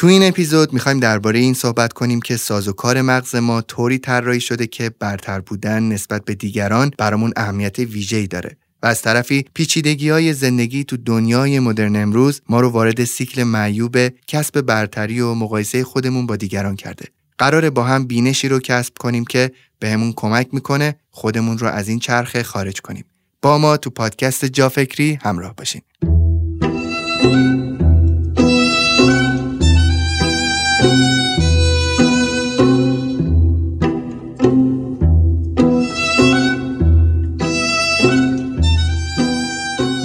تو این اپیزود می‌خوایم درباره این صحبت کنیم که سازوکار مغز ما طوری طراحی شده که برتر بودن نسبت به دیگران برامون اهمیت ویژه‌ای داره و از طرفی پیچیدگی های زندگی تو دنیای مدرن امروز ما رو وارد سیکل معیوب کسب برتری و مقایسه خودمون با دیگران کرده. قراره با هم بینشی رو کسب کنیم که بهمون کمک می‌کنه خودمون رو از این چرخه خارج کنیم. با ما تو پادکست جافکری همراه باشین.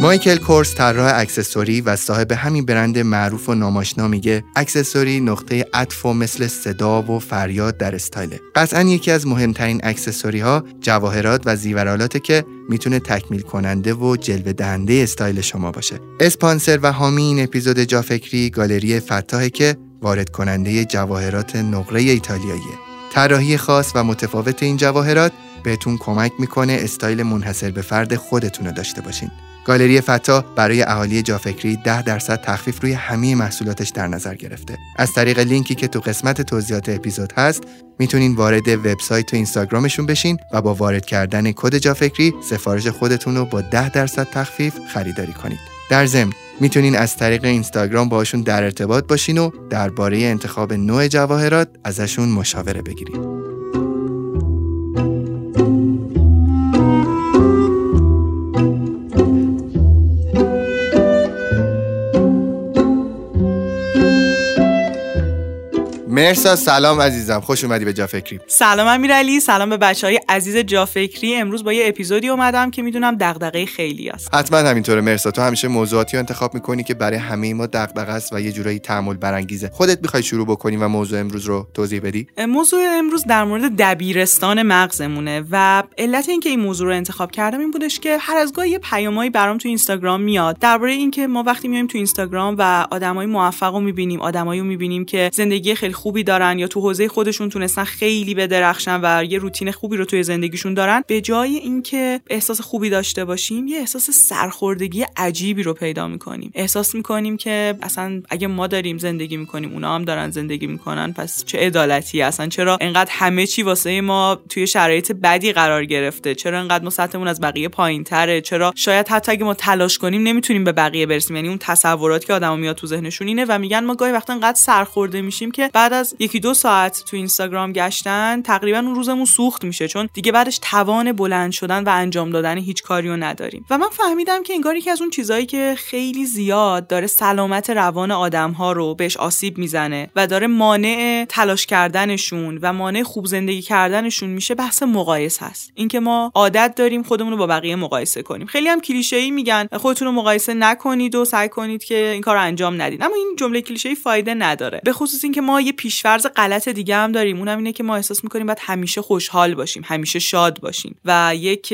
مایکل کورس طراح اکسسوری و صاحب همین برند معروف و نام‌آشنا میگه اکسسوری نقطه عطف و مثل صدا و فریاد در استایله. قطعا یکی از مهمترین اکسسوری ها جواهرات و زیورالاته که می‌تونه تکمیل کننده و جلوه دهنده استایل شما باشه. اسپانسر و حامی این اپیزود جافکری گالری فتاحه که وارد کننده جواهرات نقره ایتالیاییه. طراحی خاص و متفاوت این جواهرات بهتون کمک می‌کنه استایل منحصر به فرد خودتون رو داشته باشین. گالری فتا برای اهالی جافکری 10 درصد تخفیف روی همه محصولاتش در نظر گرفته. از طریق لینکی که تو قسمت توضیحات اپیزود هست می‌تونین وارد وبسایت و اینستاگرامشون بشین و با وارد کردن کد جافکری سفارش خودتون رو با 10 درصد تخفیف خریداری کنید. در ضمن می‌تونین از طریق اینستاگرام باشون در ارتباط باشین و درباره انتخاب نوع جواهرات ازشون مشاوره بگیرید. مرسا سلام عزیزم. خوش اومدی به جافکری سلام امیرعلی سلام به بچه های عزیز جافکری امروز با یه اپیزودی اومدم که می‌دونم دغدغه خیلی است. حتما همینطوره مرسا. تو همیشه موضوعاتی رو انتخاب می‌کنی که برای همه ما دغدغه است و یه جورایی تعامل برانگیزه. خودت می‌خوای شروع بکنی و موضوع امروز رو توضیح بدی؟ موضوع امروز در مورد دبیرستان مغزمونه و علت اینکه این موضوع رو انتخاب کردم این بودش که هر از گاهی یه پیامایی برام تو اینستاگرام میاد. درباره اینکه ما وقتی میایم تو اینستاگرام و آدمای موفق رو می‌بینیم آدمایی رو می‌بینیم که زندگی خیلی خوبی دارن یا تو حوزه خودشون تونستن خیلی بدرخشن و یه روتین خوبی رو توی زندگیشون دارن به جای اینکه احساس خوبی داشته باشیم یه احساس سرخوردگی عجیبی رو پیدا می‌کنیم. احساس می‌کنیم که اصلا اگه ما داریم زندگی می‌کنیم اونا هم دارن زندگی می‌کنن پس چه عدالتی اصلا چرا انقدر همه چی واسه ما توی شرایط بدی قرار گرفته؟ چرا انقدر ما سطحمون از بقیه پایین تره چرا شاید حتی اگه ما تلاش کنیم نمی‌تونیم به بقیه برسیم؟ یعنی اون تصورات که آدمو میاد تو ذهنشون اینه و میگن ما گاهی وقتا انقدر سرخورده میشیم که بعد از یکی دو ساعت تو اینستاگرام گشتن تقریبا اون روزمون سوخت میشه چون دیگه بعدش توان بلند شدن و انجام دادن هیچ کاری رو نداریم. و من فهمیدم که انگار یکی از اون چیزهایی که خیلی زیاد داره سلامت روان آدم ها رو بهش آسیب می‌زنه و داره مانع تلاش کردنشون و مانع خوب زندگی کردنشون میشه بحث مقایسه هست اینکه ما عادت داریم خودمون رو با بقیه مقایسه کنیم. خیلی هم کلیشه ای میگن خودتون رو مقایسه نکنید و سعی کنید که این کار انجام ندید. اما این جمله کلیشه فایده نداره. به خصوص اینکه ما یه پیشفرض غلط دیگه هم داریم. اونم اینه که ما احساس می‌کنیم باید همیشه خوشحال باشیم همیشه شاد باشیم و یک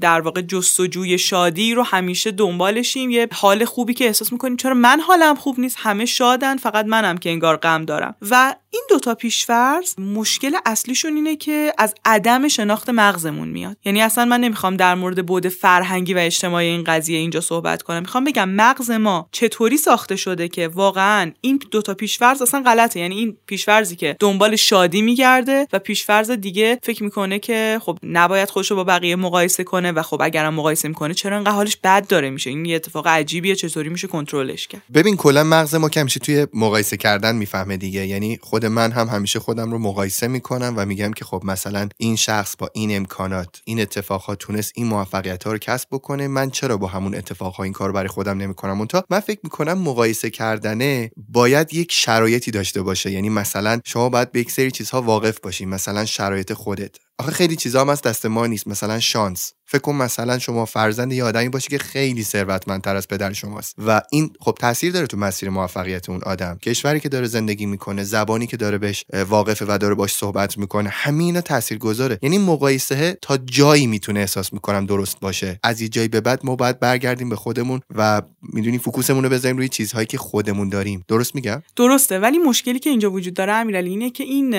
در واقع جستجوی شادی رو همیشه دنبالشیم. یه حال خوبی که احساس می‌کنیم چرا من حالم خوب نیست همه شادن فقط منم که انگار غم دارم. و این دوتا پیشفرض مشکل اصلیشون اینه که از عدم شناخت مغزمون میاد. یعنی اصلا من نمی‌خوام در مورد بود فرهنگی و اجتماعی این قضیه اینجا صحبت کنم. می‌خوام بگم مغز ما چطوری ساخته شده که واقعا این دوتا پیشفرض اصلا غلطه. یعنی این پیشفرضی که دنبال شادی میگرده و پیشفرض دیگه فکر می‌کنه که خب نباید خودش رو با بقیه مقایسه کنه و خب اگرم مقایسه می‌کنه چرا انقدر حالش بد داره میشه؟ این یه اتفاق عجیبیه چطوری میشه کنترلش کرد؟ ببین کلا مغز ما که توی مقایسه کردن می‌فهمه دیگه. یعنی خود من هم همیشه خودم رو مقایسه می‌کنم و میگم که خب مثلا این شخص با این امکانات این اتفاقات تونست این موفقیت ها رو کسب بکنه من چرا با همون اتفاق این کار برای خودم نمی‌کنم؟ اون تا من فکر می‌کنم مقایسه کردنه باید یک شرایطی داشته باشه. یعنی مثلا شما باید به یک سری چیزها واقف باشی مثلا شرایط خودت. آخه خیلی چیزا هم از دست ما نیست مثلا شانس. فکر کن مثلا شما فرزند یه آدمی باشی که خیلی ثروتمندتر از پدر شماست. و این خب تاثیر داره تو مسیر موفقیت اون آدم. کشوری که داره زندگی می‌کنه زبانی که داره بهش واقفه و داره باش صحبت می‌کنه همه تاثیر گذاره یعنی مقایسه تا جایی می‌تونه احساس می‌کنم درست باشه. از یه جایی به بعد ما باید برگردیم به خودمون و می‌دونی فوکوسمون رو بذاریم روی چیزهایی که خودمون داریم. درست میگم؟ درسته. ولی مشکلی که اینجا وجود داره امیرعلی اینه که این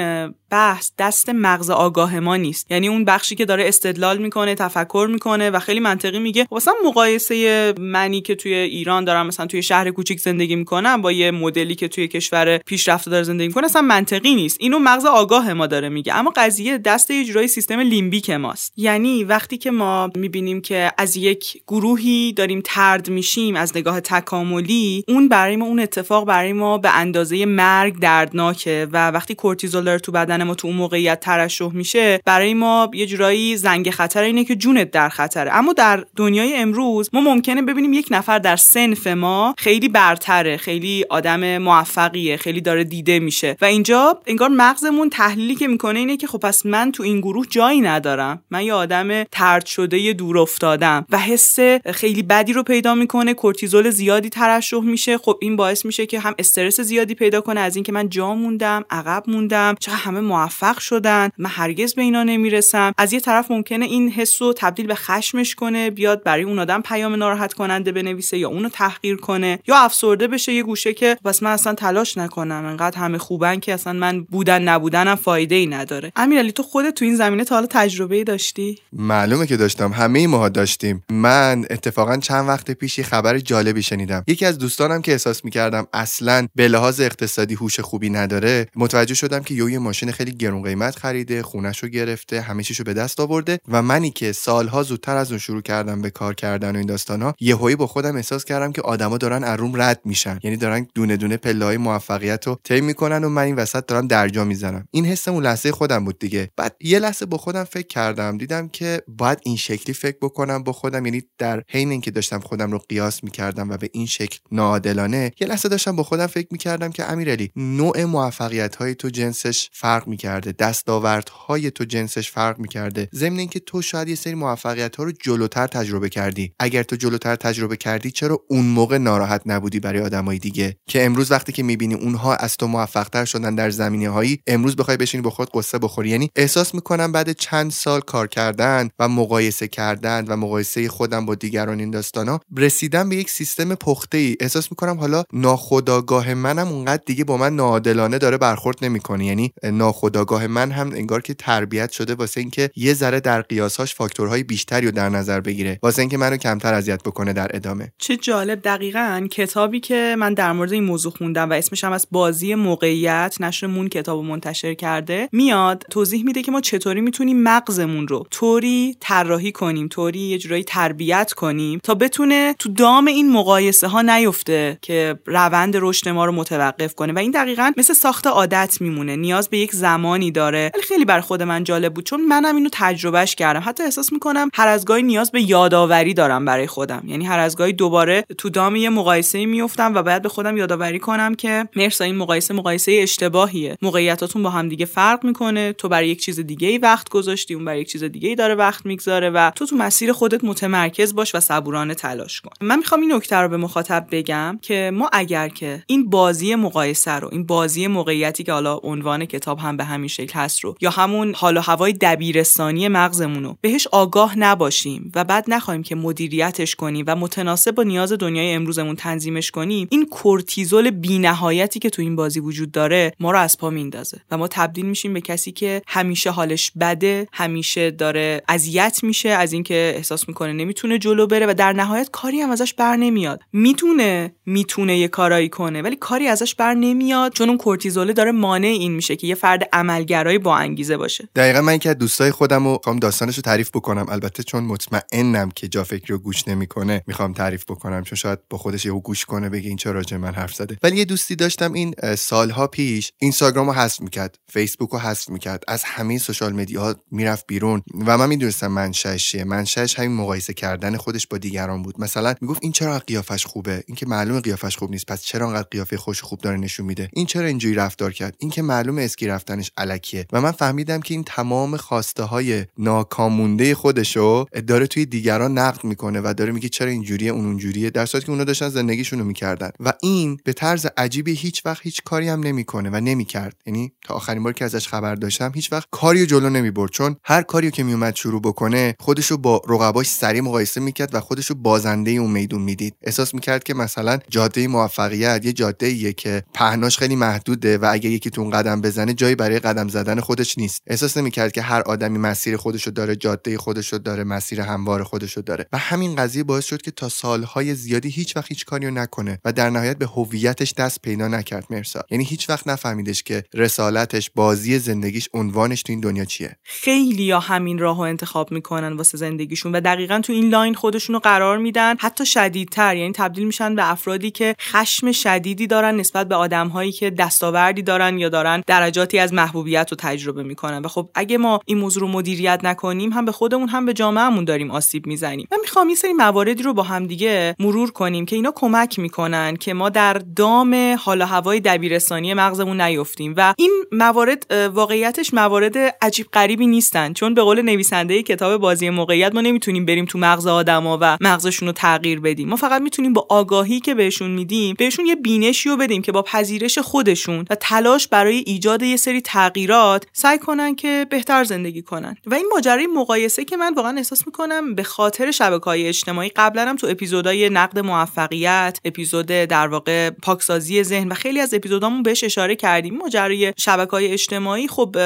بحث دست مغز آگاه ما نیست. یعنی اون بخشی که داره استدلال می‌کنه تفکر تصور می‌کنه و خیلی منطقی میگه. مثلا مقایسه منی که توی ایران دارم مثلا توی شهر کوچیک زندگی می‌کنم با یه مدلی که توی کشور پیشرفته داره زندگی می‌کنه اصلا منطقی نیست. اینو مغز آگاه ما داره میگه. اما قضیه دست یه جورایی سیستم لیمبیک ماست. یعنی وقتی که ما می‌بینیم که از یک گروهی داریم ترد میشیم از نگاه تکاملی اون برای ما اون اتفاق برای ما به اندازه مرگ دردناکه و وقتی کورتیزول تو بدن ما تو اون موقعیت ترشح میشه برای ما یه جورایی زنگ خطر اینه که جونت در خطره. اما در دنیای امروز ما ممکنه ببینیم یک نفر در سنف ما خیلی برتره خیلی آدم موفقیه خیلی داره دیده میشه. و اینجا انگار مغزمون تحلیلی که می‌کنه اینه که خب پس من تو این گروه جایی ندارم. من یه آدم ترد شده دور افتادم. و حس خیلی بدی رو پیدا می‌کنه کورتیزول زیادی ترشح میشه. خب این باعث میشه که هم استرس زیادی پیدا کنه از اینکه من جا موندم عقب موندم چقدر همه موفق شدن من هرگز به اینا نمی‌رسم. از یه طرف ممکنه این حس رو تبدیل به خشمش کنه بیاد برای اون آدم پیام ناراحت کننده بنویسه یا اونو تحقیر کنه یا افسرده بشه یه گوشه که بس من اصلا تلاش نکنم انقدر همه خوبن که اصلا من بودن نبودنم فایده ای نداره. امیرعلی تو خودت تو این زمینه تا حالا تجربه ای داشتی؟ معلومه که داشتم. همه ماها داشتیم. من اتفاقا چند وقت پیش یه خبر جالبی شنیدم. یکی از دوستانم که احساس می‌کردم اصلا به لحاظ اقتصادی هوش خوبی نداره متوجه شدم که یه ماشین خیلی گرون قیمت خریده خونش رو گرفته همه چیشو به دست آورده و منی که سالها زودتر از اون شروع کردم به کار کردن و این داستانا یهویی با خودم احساس کردم که آدما دارن اروم رد میشن. یعنی دارن دونه دونه پله های موفقیت رو طی می‌کنن و من این وسط دارم درجا می‌زنم. این حس اون لحظه خودم بود دیگه. بعد یه لحظه با خودم فکر کردم دیدم که باید این شکلی فکر بکنم با خودم. یعنی در حین اینکه داشتم خودم رو قیاس می‌کردم و به این شکل ناعادلانه یه لحظه داشتم با خودم فکر می‌کردم که امیرعلی نوع موفقیت های تو جنسش فرق می‌کرده دستاوردهای تو جنسش فرق می‌کرده. ضمن اینکه تو شاید یه سری ها رو جلوتر تجربه کردی. اگر تو جلوتر تجربه کردی چرا اون موقع ناراحت نبودی برای آدمای دیگه؟ که امروز وقتی که می‌بینی اونها از تو موفقتر شدن در زمینه هایی امروز بخوای بشینی با خود قصه بخوری. یعنی احساس می‌کنم بعد چند سال کار کردن و مقایسه کردن و مقایسه خودم با دیگران این داستانا رسیدم به یک سیستم پخته ای احساس می‌کنم حالا ناخداگاه منم اونقدر دیگه با من ناعادلانه داره برخورد نمی‌کنه. یعنی ناخداگاه من هم انگار که تربیت شده واسه اینکه یه ذره در قیاساش فاکتورهای بیشتری رو در نظر بگیره واسه اینکه منو کمتر اذیت بکنه در ادامه. چه جالب دقیقا کتابی که من در مورد این موضوع خوندم و اسمش هم از بازی موقعیت نشر مون کتاب منتشر کرده میاد توضیح میده که ما چطوری می‌تونیم مغزمون رو طوری طراحی کنیم طوری یه جورایی تربیت کنیم تا بتونه تو دام این مقایسه ها نیفته که روند رشد ما رو متوقف کنه. و این دقیقا مثل ساخت عادت میمونه نیاز به یک زمانی داره. ولی خیلی بر خود من جالب بود چون منم اینو تجربهش کردم. حتی احساس می‌کنم هر از گاهی نیاز به یادآوری دارم برای خودم. یعنی هر از گاهی دوباره تو دام یه مقایسه میفتم و باید به خودم یادآوری کنم که مرسا این مقایسه مقایسه اشتباهیه. موقعیتاتون با هم دیگه فرق می‌کنه. تو برای یک چیز دیگه ای وقت گذاشتی اون برای یک چیز دیگه ای داره وقت می‌گذاره و تو تو مسیر خودت متمرکز باش و صبورانه تلاش کن. من می‌خوام این نکته رو به مخاطب بگم که ما اگر که این بازی مقایسه رو این بازی موقعیتی که حالا عنوان کتاب هم به همین شکل هست رو یا همون حال و هوای دبیرستانی مغزمون رو بهش آگاه نباشیم و بعد نخواهیم که مدیریتش کنیم و متناسب با نیاز دنیای امروزمون تنظیمش کنیم این کورتیزول بینهایتی که تو این بازی وجود داره ما رو از پا میندازه و ما تبدیل میشیم به کسی که همیشه حالش بده همیشه داره اذیت میشه از اینکه احساس می‌کنه نمی‌تونه جلو بره و در نهایت کاری هم ازش بر نمیاد. می‌تونه می‌تونه یه کارایی کنه ولی کاری ازش بر نمیاد چون اون کورتیزول داره مانع این میشه که یه فرد عملگرایی با انگیزه باشه. دقیقا من که دوستای خودم خواهم داستانش رو تعریف بکنم. البته چون مطمئنم که جا فکری رو گوش نمی‌کنه می‌خوام تعریف بکنم. چون شاید با خودش یهو گوش کنه بگه این چرا راجع من حرف زده. ولی یه دوستی داشتم این سالها پیش اینستاگرام رو حذف می‌کرد فیسبوک رو حذف می‌کرد. از همه سوشال مدیا می‌رفت بیرون. و من می‌دونستم منشأش چیه. منشأش همین مقایسه کردن خودش با دیگران بود. مثلا می‌گفت این چرا قیافش خوبه؟ این که معلومه قیافش خوب نیست پس چرا انقدر قیافه خوش خوب داره نشون میده؟ این چرا اینجوری رفتار کرد؟ این که معلومه اسکی رفتنش الکیه و من فهمیدم که این تمام خواسته های ناکامونده خودشو داره توی دیگران نقد می‌کنه و داره میگه چرا اینجوریه اون اونجوریه. در صورتی که اونا داشتن زندگیشون رو می‌کردن. و این به طرز عجیبی هیچ وقت هیچ کاری هم نمی‌کنه و نمی‌کرد. یعنی تا آخرین بار که ازش خبر داشتم هیچ وقت کاری جلو نمی‌برد. چون هر کاریو که میومد شروع بکنه خودشو با رقباش سریع مقایسه می‌کرد و خودشو بازنده اون میدون می‌دید. احساس می‌کرد که مثلا جاده موفقیت یه جاده ایه که پهناش خیلی محدوده و اگه یکی تون قدم بزنه جایی برای قدم زدن خودش نیست. احساس نمی‌کرد که هر آدمی مسیر خودشو داره جاده خودش خودشو داره مسیر هموار خودشو داره. و همین قضیه باعث شد که تا سالهای زیادی هیچ وقت هیچ کاریو نکنه و در نهایت به هویتش دست پیدا نکرد مرسا. یعنی هیچ وقت نفهمیدش که رسالتش بازی زندگیش عنوانش تو این دنیا چیه. خیلیا همین راهو انتخاب می‌کنن واسه زندگیشون و دقیقا تو این line خودشونو قرار میدن. حتی شدیدتر یعنی تبدیل میشن به افرادی که خشم شدیدی دارن نسبت به آدمهایی که دستاوردی دارن یا دارن درجاتی از محبوبیت رو تجربه می‌کنن. و خب اگه ما این موضوع رو مدیریت نکنیم هم به خودمون هم به جامعهمون داریم آسیب می‌زنیم. من می‌خوام یه سری مواردی رو با هم دیگه مرور کنیم که اینا کمک می‌کنن که ما در دام حال و هوای دبیرستانی مغزمون نیفتیم. و این موارد واقعیتش موارد عجیب غریبی نیستن. چون به قول نویسنده کتاب بازی موقعیت ما نمی‌تونیم بریم تو مغز آدما و مغزشون رو تغییر بدیم. ما فقط می‌تونیم با آگاهی که بهشون میدیم بهشون یه بینشی رو بدیم که با پذیرش خودشون و تلاش برای ایجاد یه سری تغییرات سعی کنن که بهتر زندگی کنن. و این ماجرای مقایسه که واقعا احساس می‌کنم به خاطر شبکه های اجتماعی قبلا هم تو اپیزودهای نقد موفقیت اپیزود در واقع پاکسازی ذهن و خیلی از اپیزودامون بهش اشاره کردیم. ماجرای شبکه های اجتماعی خب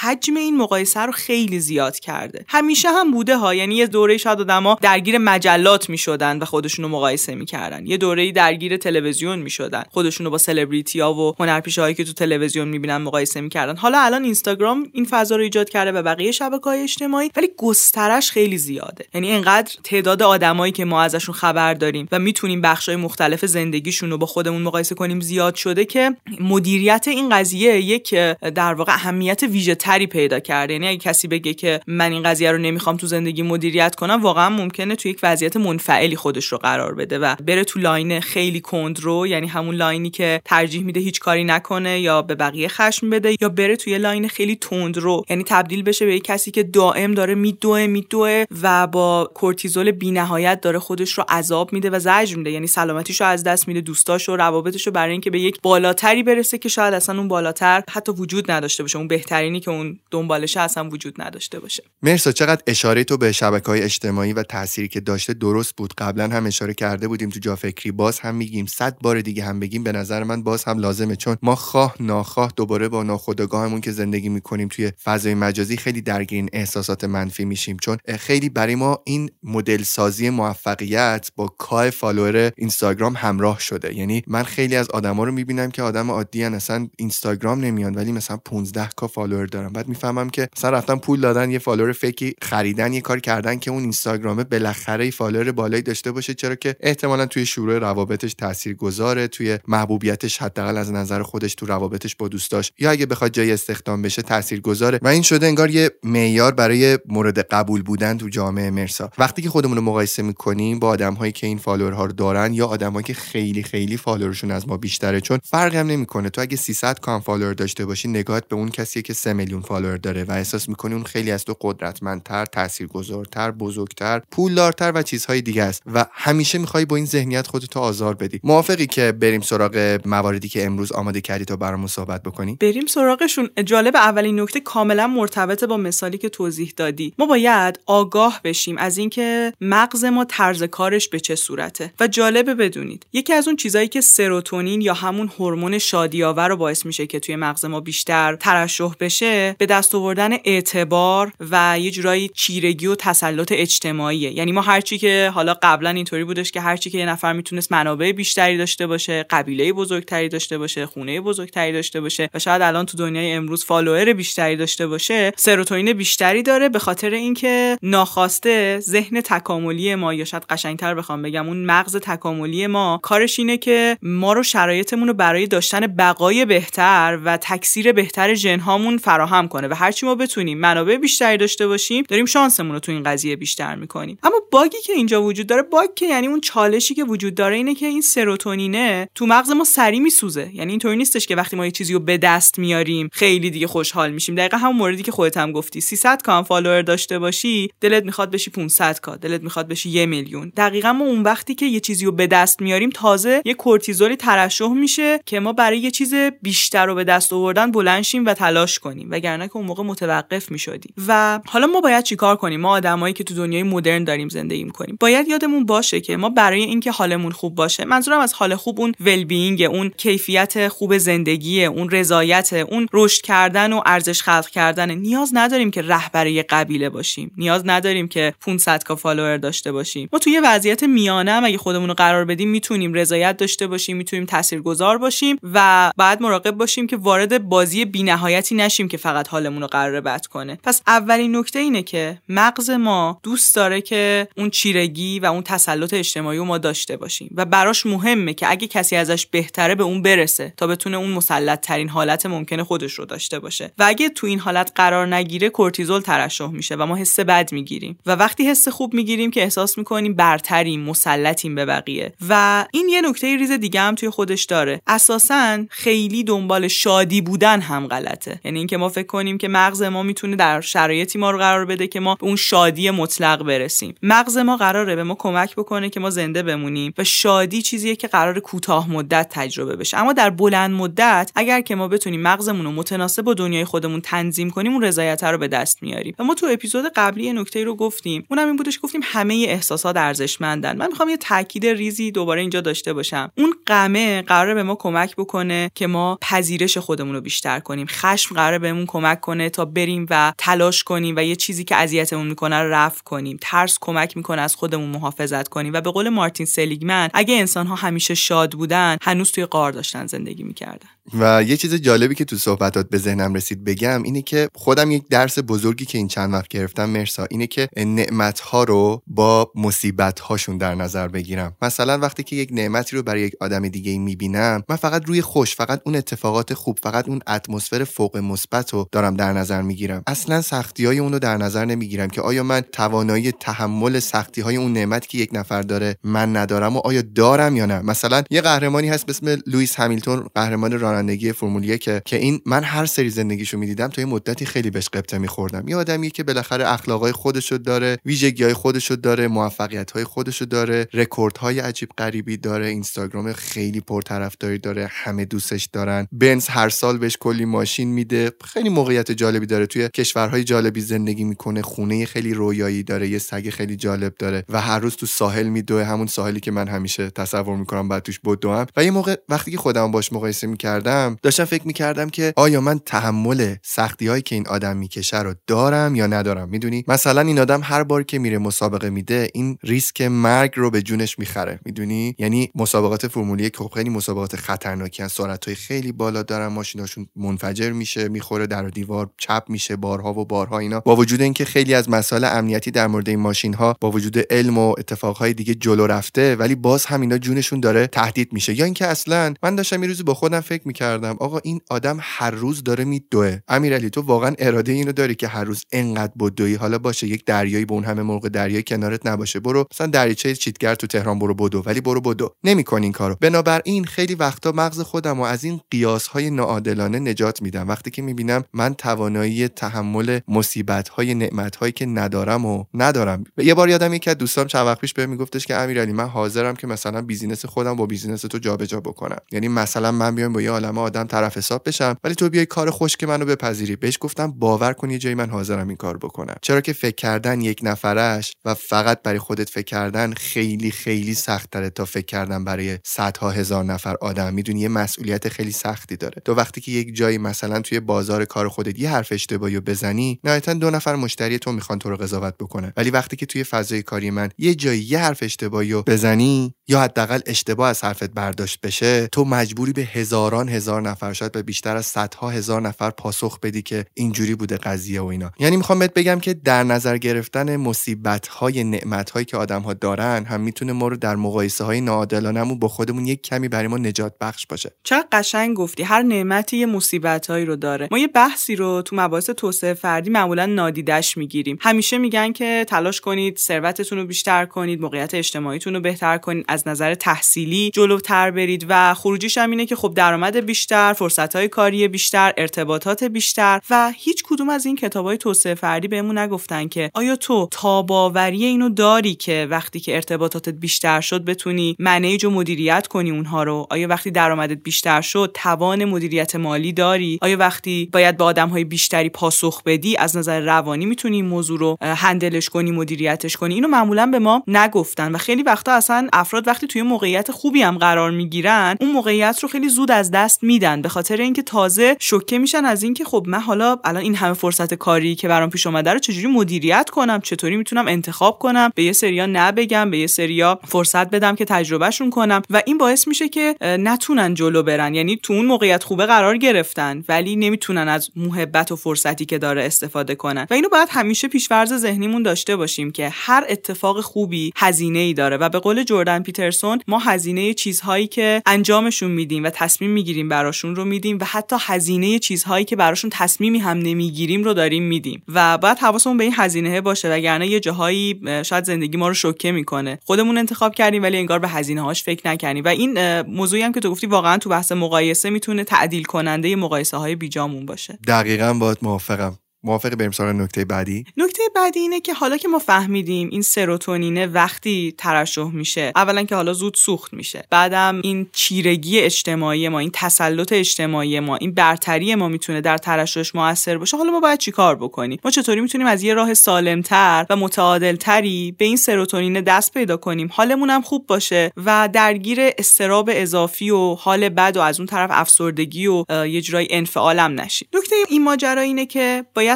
حجم این مقایسه رو خیلی زیاد کرده. همیشه هم بوده ها یعنی یه دوره شاید آدما درگیر مجلات می‌شدن و خودشون رو مقایسه می‌کردن. یه دوره درگیر تلویزیون می‌شدن. خودشون رو با سلبریتی ها و هنرپیشه که تو تلویزیون می‌بینن مقایسه می‌کردن. حالا الان اینستاگرام این فضا رو ایجاد کرده و بقیه شبکه های اجتماعی ولی گسترش خیلی زیاده. یعنی اینقدر تعداد آدمایی که ما ازشون خبر داریم و می‌تونیم بخشای مختلف زندگیشون رو با خودمون مقایسه کنیم زیاد شده که مدیریت این قضیه یک در واقع اهمیت ویژه تری پیدا کرده. یعنی اگه کسی بگه که من این قضیه رو نمی‌خوام تو زندگی مدیریت کنم واقعا ممکنه تو یک وضعیت منفعلی خودش رو قرار بده و بره تو line خیلی کندرو یعنی همون line ی که ترجیح میده هیچ کاری نکنه یا به بقیه خشم بده یا بره توی line خیلی تندرو یعنی تبدیل بشه به یک کسی که دائم داره میدوه میدوه و با کورتیزول بینهایت داره خودش رو عذاب میده و زجر میده. یعنی سلامتیش رو از دست میده دوستاش و روابطش رو برای اینکه به یک بالاتری برسه که شاید اصلا اون بالاتر حتی وجود نداشته باشه. اون بهترینی که اون دنبالشه اصلا وجود نداشته باشه. مرسا چقدر اشاره تو به شبکه های اجتماعی و تأثیری که داشته درست بود؟ قبلا هم اشاره کرده بودیم تو جا فکری باز هم میگیم صد بار دیگه هم بگیم. به نظر من باز هم لازمه چون ما خواه ناخواه دوباره با ناخودآگاهمون که زندگی می‌کنیم توی فضای مجازی خیلی درگیر این احساسات منفی میشیم. چون خیلی برای ما این مدل سازی موفقیت با K follower اینستاگرام همراه شده. یعنی من خیلی از آدما رو می‌بینم که آدم عادی اصلا اینستاگرام نمیان ولی مثلا 15 K follower دارن بعد می‌فهمم که مثلا رفتن پول دادن یه follower fake ی خریدن یه کار کردن که اون اینستاگرامه بالاخره follower بالایی داشته باشه. چرا که احتمالا توی شروع روابطش تاثیرگذاره توی محبوبیتش حداقل از نظر خودش تو روابطش با دوستاش. یا اگه بخواد جای استخدام بشه تاثیرگذاره. و این شده انگار یه معیار برای محبوب بودن تو جامعه مرسا. وقتی که خودمون رو مقایسه می‌کنیم با آدمهایی که این follower ها رو دارن یا آدمهایی که خیلی خیلی follower شون از ما بیشتره چون فرقی هم نمی‌کنه. تو اگه 300 K هم follower داشته باشی نگاهت به اون کسی که 3 میلیون follower داره و احساس می‌کنی اون خیلی از تو قدرتمندتر تاثیرگذارتر بزرگتر پولدارتر و چیزهای دیگه است. و همیشه می‌خوای با این ذهنیت خودتو آزار بدی. موافقی که بریم سراغ مواردی که امروز آماده کردی تا برامون صحبت بکنی؟ بریم سراغشون. جالب اولین نکته کاملا مرتبط با مثالی که توضیح دادی. ما باید آگاه بشیم از اینکه مغز ما طرز کارش به چه صورته. و جالبه بدونید یکی از اون چیزایی که سروتونین یا همون هورمون شادیاور رو باعث میشه که توی مغز ما بیشتر ترشح بشه به دست آوردن اعتبار و یه جورایی چیرگی و تسلط اجتماعیه. یعنی ما هرچی که حالا قبلا اینطوری بودش که هرچی که یه نفر می‌تونست منابع بیشتری داشته باشه قبیله بزرگتری داشته باشه خونه بزرگتری داشته باشه و شاید الان تو دنیای امروز فالوور بیشتری داشته باشه سروتونین بیشتری داره به خاطر اینکه ناخواسته ذهن تکاملی ما یا شاید قشنگتر بخوام بگم اون مغز تکاملی ما کارش اینه که ما رو شرایطمون رو برای داشتن بقای بهتر و تکثیر بهتر ژنهامون فراهم کنه و هرچی ما بتونیم منابع بیشتری داشته باشیم داریم شانسمون رو تو این قضیه بیشتر می‌کنیم. اما باگی که اینجا وجود داره باگ که یعنی اون چالشی که وجود داره اینه که این سروتونینه تو مغز ما سری میسوزه. یعنی اینطوری نیستش که وقتی ما یه چیزی رو به دست میاریم خیلی دیگه خوشحال میشیم. دقیقا همون موردی که خودت هم گفتی. 300 کا هم فالوور داشته باشی دلت می‌خواد بشی 500 کا دلت می‌خواد بشی یه میلیون. دقیقا ما اون وقتی که یه چیزی رو به دست میاریم تازه یه کورتیزولی ترشح میشه که ما برای یه چیز بیشتر رو به دست آوردن بلند شیم و تلاش کنیم وگرنه که اون موقع متوقف می‌شدیم. و حالا ما باید چیکار کنیم؟ ما آدمایی که تو دنیای مدرن داریم زندگی می‌کنیم. باید یادمون باشه که ما برای اینکه حالمون خوب باشه منظورم از حال خوب اون ول بینگ اون کیفیت خوب زندگی اون رضایت اون رشد کردن و ارزش خلق کردن. نیاز نداریم که رهبر قبیله باشیم. باشیم. نیاز نداریم که 500 کا فالوور داشته باشیم. ما توی وضعیت میانه هم اگه خودمون رو قرار بدیم می‌تونیم رضایت داشته باشیم می‌تونیم تاثیرگذار باشیم و بعد مراقب باشیم که وارد بازی بینهایتی نشیم که فقط حالمون رو قرار بد کنه. پس اولین نکته اینه که مغز ما دوست داره که اون چیرگی و اون تسلط اجتماعی رو ما داشته باشیم و براش مهمه که اگه کسی ازش بهتره به اون برسه تا بتونه اون مسلط ترین حالت ممکنه خودش رو داشته باشه. و اگه تو این حالت قرار نگیره کورتیزول ترشح میشه و ما حس بد می‌گیریم. و وقتی حس خوب می‌گیریم که احساس می‌کنیم برتریم مسلطیم به بقیه. و این یه نکته ریز دیگه هم توی خودش داره. اساسا خیلی دنبال شادی بودن هم غلطه. یعنی اینکه ما فکر کنیم که مغز ما می‌تونه در شرایطی ما رو قرار بده که ما به اون شادی مطلق برسیم. مغز ما قراره به ما کمک بکنه که ما زنده بمونیم. و شادی چیزیه که قرار کوتاه مدت تجربه بشه. اما در بلند مدت اگر که ما بتونیم مغزمون رو متناسب با دنیای خودمون تنظیم کنیم اون رضایت رو به دست میاریم. و ما تو اپیزود قبلی نکته رو گفتیم. اونم این بودش گفتیم همه احساسات ارزشمندن. من می‌خوام یه تاکید ریزی دوباره اینجا داشته باشم. اون غمه قراره به ما کمک بکنه که ما پذیرش خودمون رو بیشتر کنیم. خشم قراره بهمون کمک کنه تا بریم و تلاش کنیم و یه چیزی که اذیتمون می‌کنه رو رفع کنیم. ترس کمک می‌کنه از خودمون محافظت کنیم. و به قول مارتین سلیگمن اگه انسان ها همیشه شاد بودن هنوز توی قار داشتن زندگی می‌کردن. و یه چیز جالبی که تو صحبتات به ذهنم رسید بگم اینه که خودم یک درس بزرگی که این چند وقت گرفتم مرسا اینه که نعمت ها رو با مصیبت هاشون در نظر بگیرم. مثلا وقتی که یک نعمتی رو برای یک آدم دیگه می‌بینم من فقط روی خوش فقط اون اتفاقات خوب فقط اون اتمسفر فوق مثبت رو دارم در نظر می‌گیرم. اصلا سختی های اون رو در نظر نمی‌گیرم که آیا من توانایی تحمل سختی های اون نعمتی که یک نفر داره من ندارم و آیا دارم یا نه؟ مثلا یه قهرمانی هست به اسم لوئیس همیلتون قهرمان رانندگی فرمول یک که این من هر سری زندگیشو می‌دیدم تا یه مدتی خیلی بهش غبطه میخوردم. یه آدمیه که بالاخره اخلاقای خودشو داره ویژگیهای خودشو داره موفقیت های خودشو داره رکوردهای عجیب غریبی داره اینستاگرام خیلی پرطرفداری داره همه دوستش دارن. بنز هر سال بهش کلی ماشین میده. خیلی موقعیت جالبی داره. توی کشورهای جالبی زندگی می‌کنه خونه خیلی رویایی داره یه سگ خیلی جالب داره و هر روز تو ساحل میدوه. همون ساحلی که من همیشه تصور می‌کنم بعد توش بدوم. و یه موقع وقتی که خودم باش مقایسه می‌کردم داشتم فکر می‌کردم که آیا من تحمل سختی هایی که این آدم می‌کشه رو دارم یا ندارم؟ می‌دونی؟ مثلا این آدم هر بار که میره مسابقه میده این ریسک مرگ رو به جونش می‌خره. می‌دونی؟ یعنی مسابقات فرمولی که خب خیلی مسابقات خطرناکی ان سرعت های خیلی بالا دارن ماشیناشون منفجر میشه می‌خوره در دیوار چپ میشه بارها و بارها اینا. با وجود اینکه خیلی از مسائل امنیتی در مورد این ماشین ها با وجود علم و اتفاقهای دیگه جلو رفته ولی باز هم اینا جونشون داره تهدید میشه. یا اینکه اصلا من داشتم یه روزی با خودم فکر می‌کردم آقا این آدم هر روز داره میدوه. امیرعلی تو واقعا اراده اینو داری که هر روز انقدر بدوی حالا باشه یک دریایی به اون همه مرغ دریایی کنارت نباشه. برو. مثلا دریاچه چیتگر تو تهران برو بدو. ولی برو بدو. نمی‌کنی این کارو. بنابراین خیلی وقتا مغز خودم و از این قیاس های ناعادلانه نجات میدم. وقتی که می‌بینم من توانایی تحمل مصیبت های نعمت هایی که ندارم و ندارم. یه بار یادم یکی از دوستام چند وقت پیش بهم میگفتش که امیرعلی من حاضرم که مثلا business خودم با business تو جابجا بکنم. یعنی مثلا من بیام با یه عالمه آدم طرف حساب بشم ولی تو بیای کار خوش که منو بپذیری. بهش گفتم باور کن یه جایی من حاضرم این کار بکنم. چرا که فکر کردن یک نفرش و فقط برای خودت فکر کردن خیلی خیلی سخت تره تا فکر کردن برای صدها هزار نفر آدم. می‌دونی یه مسئولیت خیلی سختی داره. تو وقتی که یک جایی مثلا توی بازار کار خودت یه حرف اشتباهی بزنی نهایتا دو نفر مشتری تو می‌خوان تو رو قضاوت بکنن. ولی وقتی که توی فضای کاری من یه جایی یه حرف اشتباهی بزنی یا حداقل اشتباه از حرفت برداشت بشه تو مجبوری به هزاران هزار نفر شاید به بیشتر از صدها هزار نفر پاسخ بدی که اینجوری بوده قضیه و اینا. یعنی می‌خوام بهت بگم که در نظر گرفتن مصیبت های نعمت هایی که آدم ها دارن هم می‌تونه ما رو در مقایسه های ناعادلانمون با خودمون یک کمی برای ما نجات بخش باشه. چقدر قشنگ گفتی. هر نعمتی یه مصیبت هایی رو داره. ما یه بحثی رو تو مباحث توسعه فردی معمولا نادیدش می‌گیریم. همیشه میگن که تلاش کنید ثروتتون رو بیشتر کنید موقعیت اجتماعیتون رو بهتر کنید. از نظر تحصیلی جلوتر برید و خروجیش هم اینه که خب درآمد بیشتر فرصت های کاری بیشتر ارتباطات بیشتر و هیچ کدوم از این کتاب های توسعه فردی بهمون نگفتن که آیا تو تاباوری اینو داری که وقتی که ارتباطاتت بیشتر شد بتونی منیج و مدیریت کنی اونها رو؟ آیا وقتی درآمدت بیشتر شد توان مدیریت مالی داری؟ آیا وقتی باید به آدم های بیشتری پاسخ بدی از نظر روانی می‌تونی این موضوع رو هندلش کنی مدیریتش کنی؟ اینو معمولا به ما نگفتن و خیلی وقتا اصلا افراد وقتی توی موقعیت خوبی هم قرار می‌گیرن اون موقعیت رو خیلی زود از دست میدن به خاطر اینکه تازه شوکه میشن از اینکه خب من حالا الان این همه فرصت کاری که برام پیش اومده رو چجوری مدیریت کنم چطوری می‌تونم انتخاب کنم به یه سریا نبگم به یه سریا فرصت بدم که تجربهشون کنم و این باعث میشه که نتونن جلو برن. یعنی تو اون موقعیت خوبه قرار گرفتن ولی نمی‌تونن از محبت و فرصتی که داره استفاده کنن. و اینو باید همیشه پیشورز ذهنیمون داشته باشیم که هر اتفاق خوبی هزینه ای داره و به قول جردن پیترسون ما هزینه چیزهایی که انجامشون میدیم و تصمیم می‌گیریم براشون رو میدیم و حتی هزینه چیزهایی که براشون تصمیمی هم نمی‌گیریم رو داریم میدیم. و باید حواسمون به این هزینه باشه وگرنه یه جاهایی شاید زندگی ما رو شوکه می‌کنه. خودمون انتخاب کردیم ولی انگار به هزینه هاش فکر نکردیم. و این موضوعی هم که تو گفتی واقعا تو بحث مقایسه می‌تونه تعدیل کننده مقایسه های بیجامون باشه. دقیقا باید موافقم. موافق بریم سراغ نکته بعدی؟ نکته بعدی اینه که حالا که ما فهمیدیم این سروتونینه وقتی ترشح میشه اولا که حالا زود سوخت میشه. بعدم این چیرگی اجتماعی ما این تسلط اجتماعی ما این برتری ما می‌تونه در ترشحش موثر باشه. حالا ما باید چیکار بکنیم؟ ما چطوری می‌تونیم از یه راه سالمتر و متعادلتری به این سروتونین دست پیدا کنیم؟ حالمون هم خوب باشه و درگیر استراب اضافی و حال بد و از اون طرف افسردگی و یه جورایی انفعالم نشیم. نکته این ماجرا اینه که باید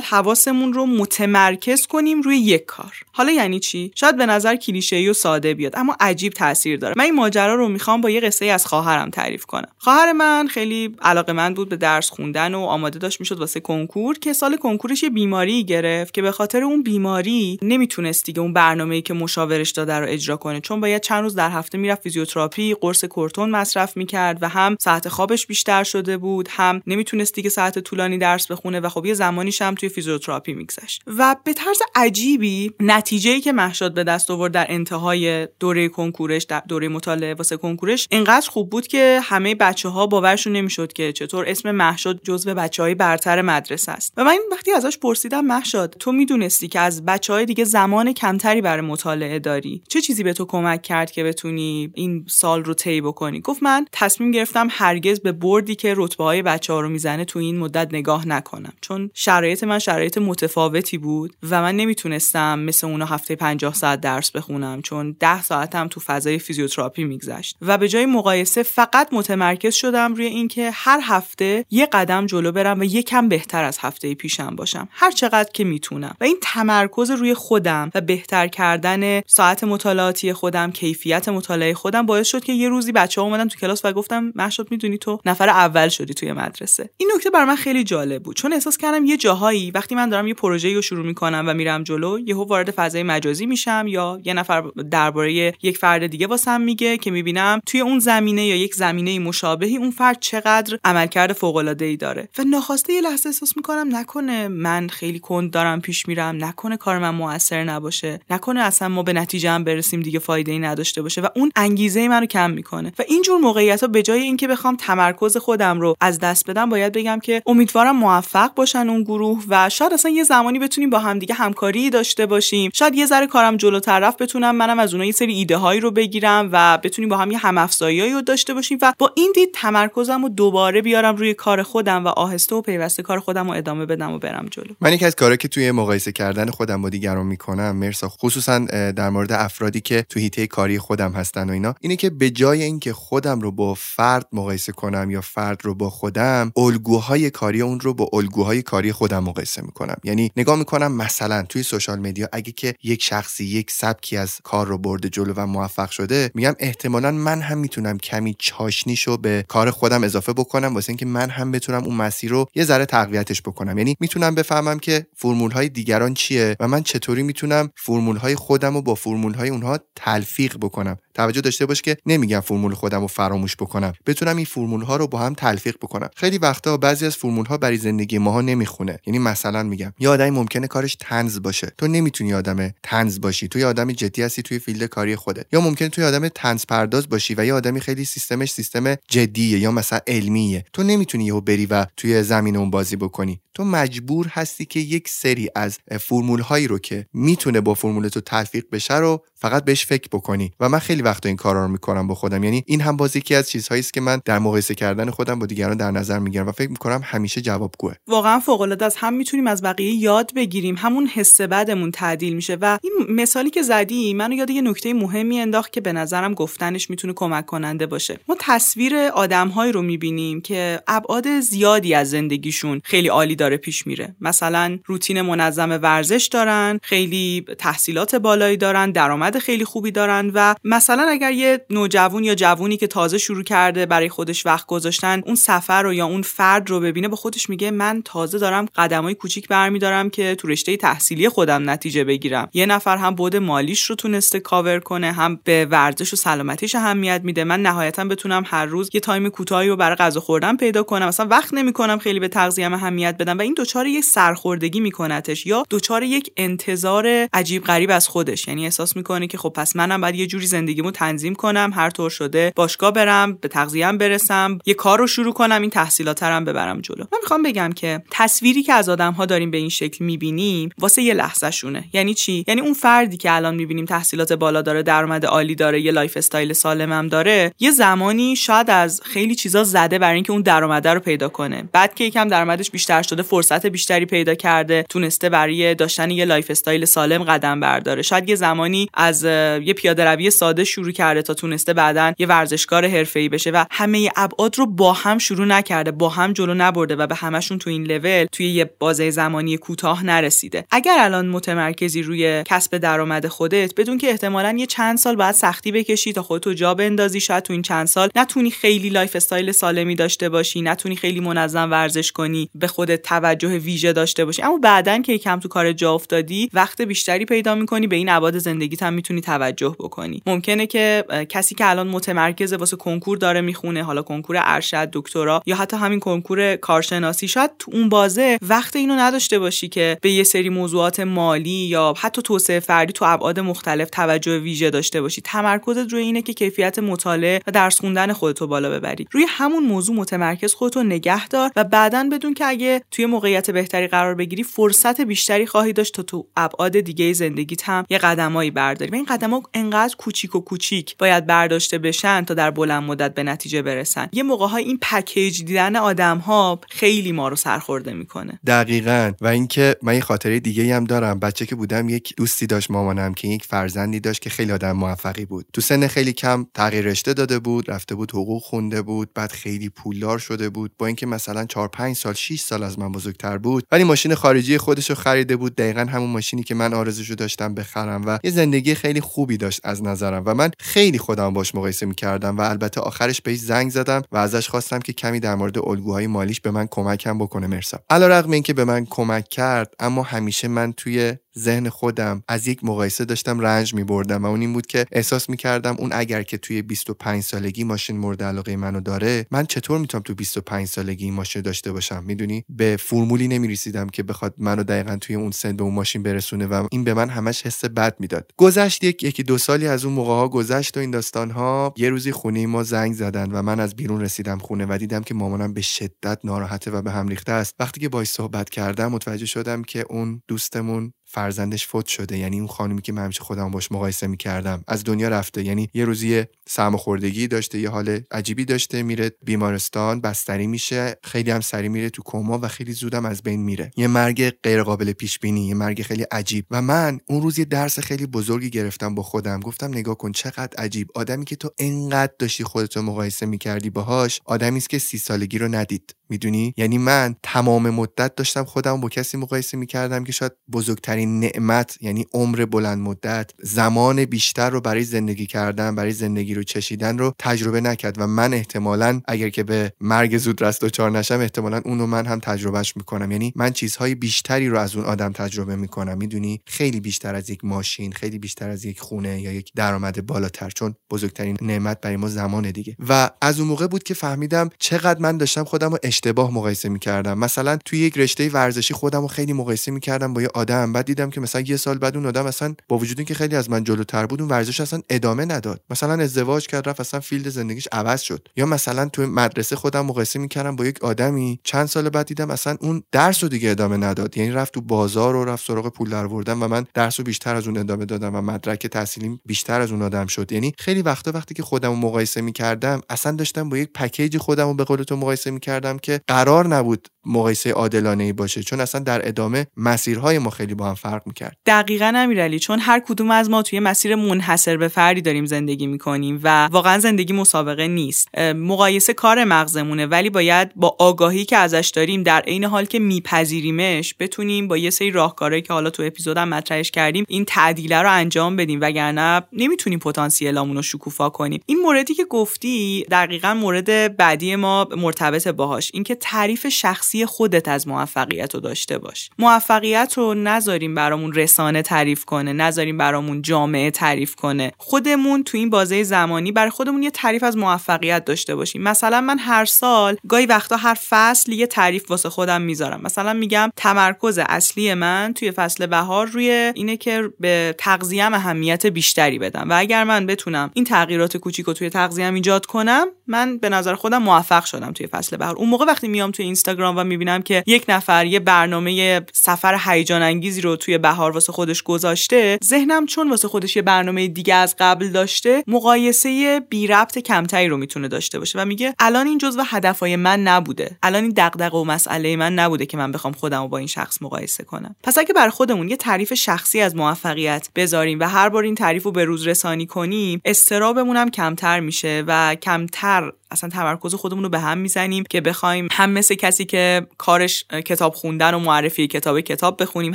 حواسمون رو متمرکز کنیم روی یک کار. حالا یعنی چی؟ شاید به نظر کلیشه‌ای و ساده بیاد اما عجیب تاثیر داره. من این ماجرا رو می‌خوام با یه قصه از خواهرم تعریف کنم. خواهر من خیلی علاقه‌مند بود به درس خوندن و آماده داشت می‌شد واسه کنکور که سال کنکورش یه بیماری گرفت که به خاطر اون بیماری نمی‌تونست دیگه اون برنامه‌ای که مشاورش داده رو اجرا کنه چون باید چند روز در هفته می‌رفت فیزیوتراپی قرص کورتون مصرف می‌کرد و هم ساعت خوابش بیشتر شده بود هم نمی‌تونست دیگه ساعت طولانی درس بخونه و خب یه زمانیش هم توی فیزیوتراپی میگذشت. و به طرز عجیبی نتیجه‌ای که مهشاد به دست آورد در انتهای دوره کنکورش در دوره مطالعه واسه کنکورش اینقدر خوب بود که همه بچه ها باورشون نمی‌شد که چطور اسم محشاد جزو بچه های برتر مدرسه است. و من وقتی ازش پرسیدم محشاد تو می‌دونستی که از بچه های دیگه زمان کمتری برای مطالعه داری؟ چه چیزی به تو کمک کرد که بتونی این سال رو طی بکنی؟ گفت من تصمیم گرفتم هرگز به بردی که رتبه های بچه ها رو می‌زنه تو این مدت نگاه نکنم چون شرایط من شرایط متفاوتی بود و من نمی‌تونستم مثل اونا هفته 50 ساعت درس بخونم چون 10 ساعتم تو فضای فیزیوتراپی میگذشت و به جای مقایسه فقط متمرکز شدم روی اینکه هر هفته یه قدم جلو برم و یکم بهتر از هفته پیشم باشم. هر چقدر که می‌تونم. و این تمرکز روی خودم و بهتر کردن ساعت مطالعاتی خودم کیفیت مطالعه خودم باعث شد که یه روزی بچه ها اومدن تو کلاس و گفتم محشاد می‌دونی تو نفر اول شدی توی مدرسه. این نکته بر من خیلی جالب بود. چون احساس کردم یه جاهایی وقتی من دارم یه پروژه‌ای رو شروع می‌کنم و میرم جلو یهو وارد فضای مجازی میشم یا یه نفر درباره یک فرد دیگه واسم میگه که می‌بینم توی اون زمینه یا یک زمینه مشابهی اون فرد چقدر عملکرد فوق العاده ای داره. و ناخواسته یه لحظه احساس می‌کنم نکنه من خیلی کند دارم پیش میرم نکنه کار من موثر نباشه نکنه اصلا ما به نتیجه هم برسیم دیگه فایده ای نداشته باشه و اون انگیزه منو کم می‌کنه. و اینجور موقعیت ها به جای اینکه بخوام تمرکز خودم رو از دست بدم باید بگم که امیدوارم موفق باشن اون گروه و شاید اصلا یه زمانی بتونیم با همدیگه همکاری داشته باشیم. شاید یه ذره کارم جلوتر رفت بتونم منم از اونها یه سری ایده هایی رو بگیرم و بتونیم با هم یه هم رو داشته باشیم و با این دید تمرکزم رو دوباره بیارم روی کار خودم و آهسته و پیوسته کار خودم رو ادامه بدم و برم جلو. من یکی از کارهایی که توی مقایسه کردن خودم با دیگران می‌کنم مرسا خصوصا در مورد افرادی که تو هیته کاری خودم هستن و اینا اینه که به جای اینکه خودم رو با فرد مقایسه کنم یا فرد رو با خودم الگوهای کاری اون رو با الگوهای کاری خودم می‌کنم. یعنی نگاه می‌کنم مثلا توی social media اگه که یک شخصی یک سبکی از کار رو برده جلو و موفق شده میگم احتمالا من هم می‌تونم کمی چاشنیشو به کار خودم اضافه بکنم واسه اینکه من هم بتونم اون مسیر رو یه ذره تقویتش بکنم. یعنی می‌تونم بفهمم که فرمول های دیگران چیه و من چطوری می‌تونم فرمول های خودم رو با فرمول های اونها تلفیق بکنم. توجه داشته باش که نمیگم فرمول خودم رو فراموش بکنم. بتونم این فرمول ها رو با هم تلفیق بکنم. خیلی وقتا بعضی از فرمول ها برای زندگی ماها نمی‌خونه. یعنی مثلا میگم یه آدمی ممکنه کارش طنز باشه. تو نمی‌تونی آدم طنز باشی. تو یه جدی هستی توی field کاری خودت. یا ممکنه تو یه آدم طنز پرداز باشی و یه آدمی خیلی سیستمش سیستم جدیه یا مثلا علمیه. تو نمی‌تونی یهو بری و توی زمین اون بازی بکنی. تو مجبور هستی که یک سری از فرمول هایی رو که می‌تونه با فرمول تو تلفیق بشه رو فقط بهش فکر بکنی. و من خیلی وقتا این کارا رو می‌کنم با خودم. یعنی این هم باز یکی از چیزهایی است که من در مقایسه کردن خودم با دیگران در نظر می‌گیرم و فکر می‌کنم همیشه جوابگوه. واقعا فوق العاده است. هم می‌تونیم از بقیه یاد بگیریم. همون حس بدمون تعدیل میشه. و این مثالی که زدی منو یاد یه نکته مهمی انداخت که به نظرم گفتنش می‌تونه کمک کننده باشه. ما تصویر آدمهایی رو می‌بینیم که ابعاد زیادی از زندگیشون خیلی عالی داره پیش میره. مثلا روتین منظم ورزش دارن خیلی تحصیلات بالایی دارن درآمد خیلی خوبی دارن و مثلا اگر یه نوجوان یا جوونی که تازه شروع کرده برای خودش وقت گذاشتن اون سفر رو یا اون فرد رو ببینه با خودش میگه من تازه دارم قدمای کوچیک برمیدارم که تو رشته تحصیلی خودم نتیجه بگیرم. یه نفر هم بعد مالیش رو تونسته کاور کنه هم به ورزش و سلامتیش اهمیت میده. من نهایتا بتونم هر روز یه time کوتاهی رو برای غذا خوردن پیدا کنم. مثلا وقت نمی‌کنم خیلی به تغذیه اهمیت بدم و این دچار یک سرخوردگی میکنتش یا دچار یک انتظار عجیب غریب از خودش. یعنی احساس می‌کنه که خب پس منم باید یه جوری زندگیمو تنظیم کنم هر طور شده باشگاه برم به تغذیه‌ام برسم یه کار رو شروع کنم این تحصیلاترم ببرم جلو. من می‌خوام بگم که تصویری که از آدم ها داریم به این شکل می‌بینیم واسه یه لحظه شونه. یعنی چی؟ یعنی اون فردی که الان می‌بینیم تحصیلات بالا داره درآمد عالی داره یه lifestyle سالمم داره یه زمانی شاید از خیلی چیزا زده برای اینکه اون درآمد رو پیدا کنه. بعد که یکم درآمدش بیشتر شده فرصت بیشتری پیدا کرده تونسته برای داشتن یه lifestyle سالم قدم برداره. شاید یه زمانی از یه پیاده روی ساده شروع کرده تا تونسته بعدا یه ورزشکار حرفه‌ای بشه و همه ابعاد رو با هم شروع نکرده با هم جلو نبرده و به همشون تو این لول توی یه بازه زمانی کوتاه نرسیده. اگر الان متمرکزی روی کسب درآمد خودت بدون که احتمالا یه چند سال بعد سختی بکشی تا خودتو جا بندازی شاید تو این چند سال نتونی خیلی lifestyle سالمی داشته باشی نتونی خیلی منظم ورزش کنی به خودت توجه ویژه داشته باشی. اما بعدا یکم تو کار جا افتادی وقت بیشتری پیدا می‌کنی به این ابعاد زندگیت هم می‌تونی توجه بکنی. ممکنه که کسی که الان متمرکز واسه کنکور داره می‌خونه حالا کنکور ارشد دکترا یا حتی همین کنکور کارشناسی شاید تو اون بازه وقت اینو نداشته باشی که به یه سری موضوعات مالی یا حتی توسعه فردی تو ابعاد مختلف توجه ویژه داشته باشی. تمرکزت روی اینه که کیفیت مطالعه و درس خوندن خودتو بالا ببری. روی همون موضوع متمرکز خودتو نگه دار و بعدا بدون که اگه توی موقعیت بهتری قرار بگیری فرصت بیشتری خواهی داشت تا تو ابعاد دیگه زندگیت هم یه قدمایی برداری. و این قدم‌ها انقدر کوچیک و کوچیک باید برداشته بشن تا در بلند مدت به نتیجه برسن. یه موقع این پکیج دیدن آدم ها خیلی ما رو سرخورده می‌کنه. دقیقا. و اینکه من یه خاطره دیگه هم دارم. بچه که بودم یک دوستی داشت مامانم که یک فرزندی داشت که خیلی آدم موفقی بود. تو سن خیلی کم تغییر رشته داده بود رفته بود حقوق خونده بود بعد خیلی پولدار شده بود. با اینکه مثلا 4 5 سال 6 سال از من بزرگتر بود ولی ماشین خارجی خودش رو خریده بود. دقیقا همون ماشینی که من آرزوشو داشتم بخرم و یه زندگی خیلی خوبی داشت از نظرم. و من خیلی خودم باش مقایسه می‌کردم و البته آخرش بهش زنگ زدم و ازش خواستم که کمی در مورد الگوهای مالیش به من کمکم بکنه مرسا. علیرغم اینکه به من کمک کرد اما همیشه من توی ذهن خودم از یک مقایسه داشتم رنج می بردم و اون این بود که احساس می کردم اون اگر که توی 25 سالگی ماشین مورد علاقه منو داره من چطور می‌تونم تو 25 سالگی این ماشین داشته باشم؟ می‌دونی؟ به فرمولی نمی رسیدم که بخواد منو دقیقا توی اون سن به اون ماشین برسونه و این به من همش حس بد می‌داد. گذشت یک یکی دو سالی از اون موقع ها گذشت و این داستان ها یه روزی خونه ما زنگ زدن و من از بیرون رسیدم خونه و دیدم که مامانم به شدت ناراحته و به هم ریخته است. وقتی که باهاش صحبت کردم متوجه شدم که اون دوستمون فرزندش فوت شده. یعنی اون خانمی که من همیشه خودم باش مقایسه می‌کردم از دنیا رفته. یعنی یه روزی سرماخوردگی داشته یه حال عجیبی داشته میره بیمارستان بستری میشه خیلی هم سری میره تو کما و خیلی زودم از بین میره. یه مرگ غیر قابل پیش بینی یه مرگ خیلی عجیب. و من اون روز یه درس خیلی بزرگی گرفتم با خودم. گفتم نگاه کن چقدر عجیب. آدمی که تو انقدر داشتی خودتو مقایسه می‌کردی باهاش آدمی است که سی سالگی رو ندید. می‌دونی؟ یعنی من تمام مدت داشتم خودم با کسی مقایسه می‌کردم که شاید بزرگترین نعمت یعنی عمر بلند مدت زمان بیشتر رو برای زندگی کردن برای زندگی رو چشیدن رو تجربه نکرد و من احتمالا اگر که به مرگ زود رست چار نشم احتمالا اونو من هم تجربهش می‌کنم. یعنی من چیزهای بیشتری رو از اون آدم تجربه می‌کنم. می‌دونی؟ خیلی بیشتر از یک ماشین خیلی بیشتر از یک خونه یا یک درآمد بالاتر چون بزرگترین نعمت برای ما زمان دیگه. و از اون موقع بود که فهمیدم چقدر من داشتم خودم رو اشتباه مقایسه می‌کردم. مثلا توی یک رشته ورزشی خودم رو خیلی مقایسه می‌کردم با یه آدم بعد دیدم که مثلا یه سال بعد اون آدم اصلا با وجود اینکه خیلی از من جلوتر بود اون ورزش اصلا ادامه نداد. مثلا ازدواج کرد رفت اصلا فیلد زندگیش عوض شد. یا مثلا توی مدرسه خودم مقایسه می‌کردم با یک آدمی چند سال بعد دیدم اصلا اون درس رو دیگه ادامه نداد. یعنی رفت تو بازار و رفت سراغ پول دروردن و من درس رو بیشتر از اون ادامه دادم و مدرک تحصیلیم بیشتر از اون آدم شد. یعنی خیلی وقتا وقتی که خودم مقایسه می‌کردم اصلا داشتم با یک پکیج خودم رو به قول تو مقایسه می‌کردم قرار نبود مقایسه عادلانه ای باشه چون اصلا در ادامه مسیرهای ما خیلی با هم فرق می‌کرد. دقیقا امیرعلی چون هر کدوم از ما توی مسیر منحصر به فردی داریم زندگی می‌کنیم و واقعا زندگی مسابقه نیست. مقایسه کار مغزمونه ولی باید با آگاهی که ازش داریم در عین حال که میپذیریمش بتونیم با یه سری راهکارهایی که حالا تو اپیزودم مطرحش کردیم این تعدیله رو انجام بدیم وگرنه نمی‌تونیم پتانسیلمون رو شکوفا کنیم. این موردی که گفتی دقیقا مورد بعدی ما مرتبط باهاش. اینکه تعریف شخصی خودت از موفقیت رو داشته باش. موفقیت رو نذاریم برامون رسانه تعریف کنه نذاریم برامون جامعه تعریف کنه. خودمون تو این بازه زمانی برای خودمون یه تعریف از موفقیت داشته باشیم. مثلا من هر سال گاهی وقتا هر فصل یه تعریف واسه خودم می‌ذارم. مثلا میگم تمرکز اصلی من توی فصل بهار روی اینه که به تغذیه‌ام اهمیت بیشتری بدم و اگر من بتونم این تغییرات کوچیک رو توی تغذیه‌ام ایجاد کنم من به نظر خودم موفق شدم توی فصل بهار. اون موقع وقتی میام توی اینستاگرام و می‌بینم که یک نفر یه برنامه سفر هیجان انگیزی رو توی بهار واسه خودش گذاشته ذهنم چون واسه خودش یه برنامه دیگه از قبل داشته مقایسه بی ربط کمتری رو می‌تونه داشته باشه و میگه الان این جزو هدفهای من نبوده. الان این دغدغه و مسئله من نبوده که من بخوام خودم رو با این شخص مقایسه کنم. پس اگه بر خودمون یه تعریف شخصی از موفقیت بذاریم و هر بار این تعریف رو به روز رسانی کنیم استرابمون هم کمتر میشه و کمتر اصلا تمرکز خودمون رو به هم می‌زنیم که بخوایم هم مثل کسی که کارش کتاب خوندن و معرفی کتاب کتاب بخونیم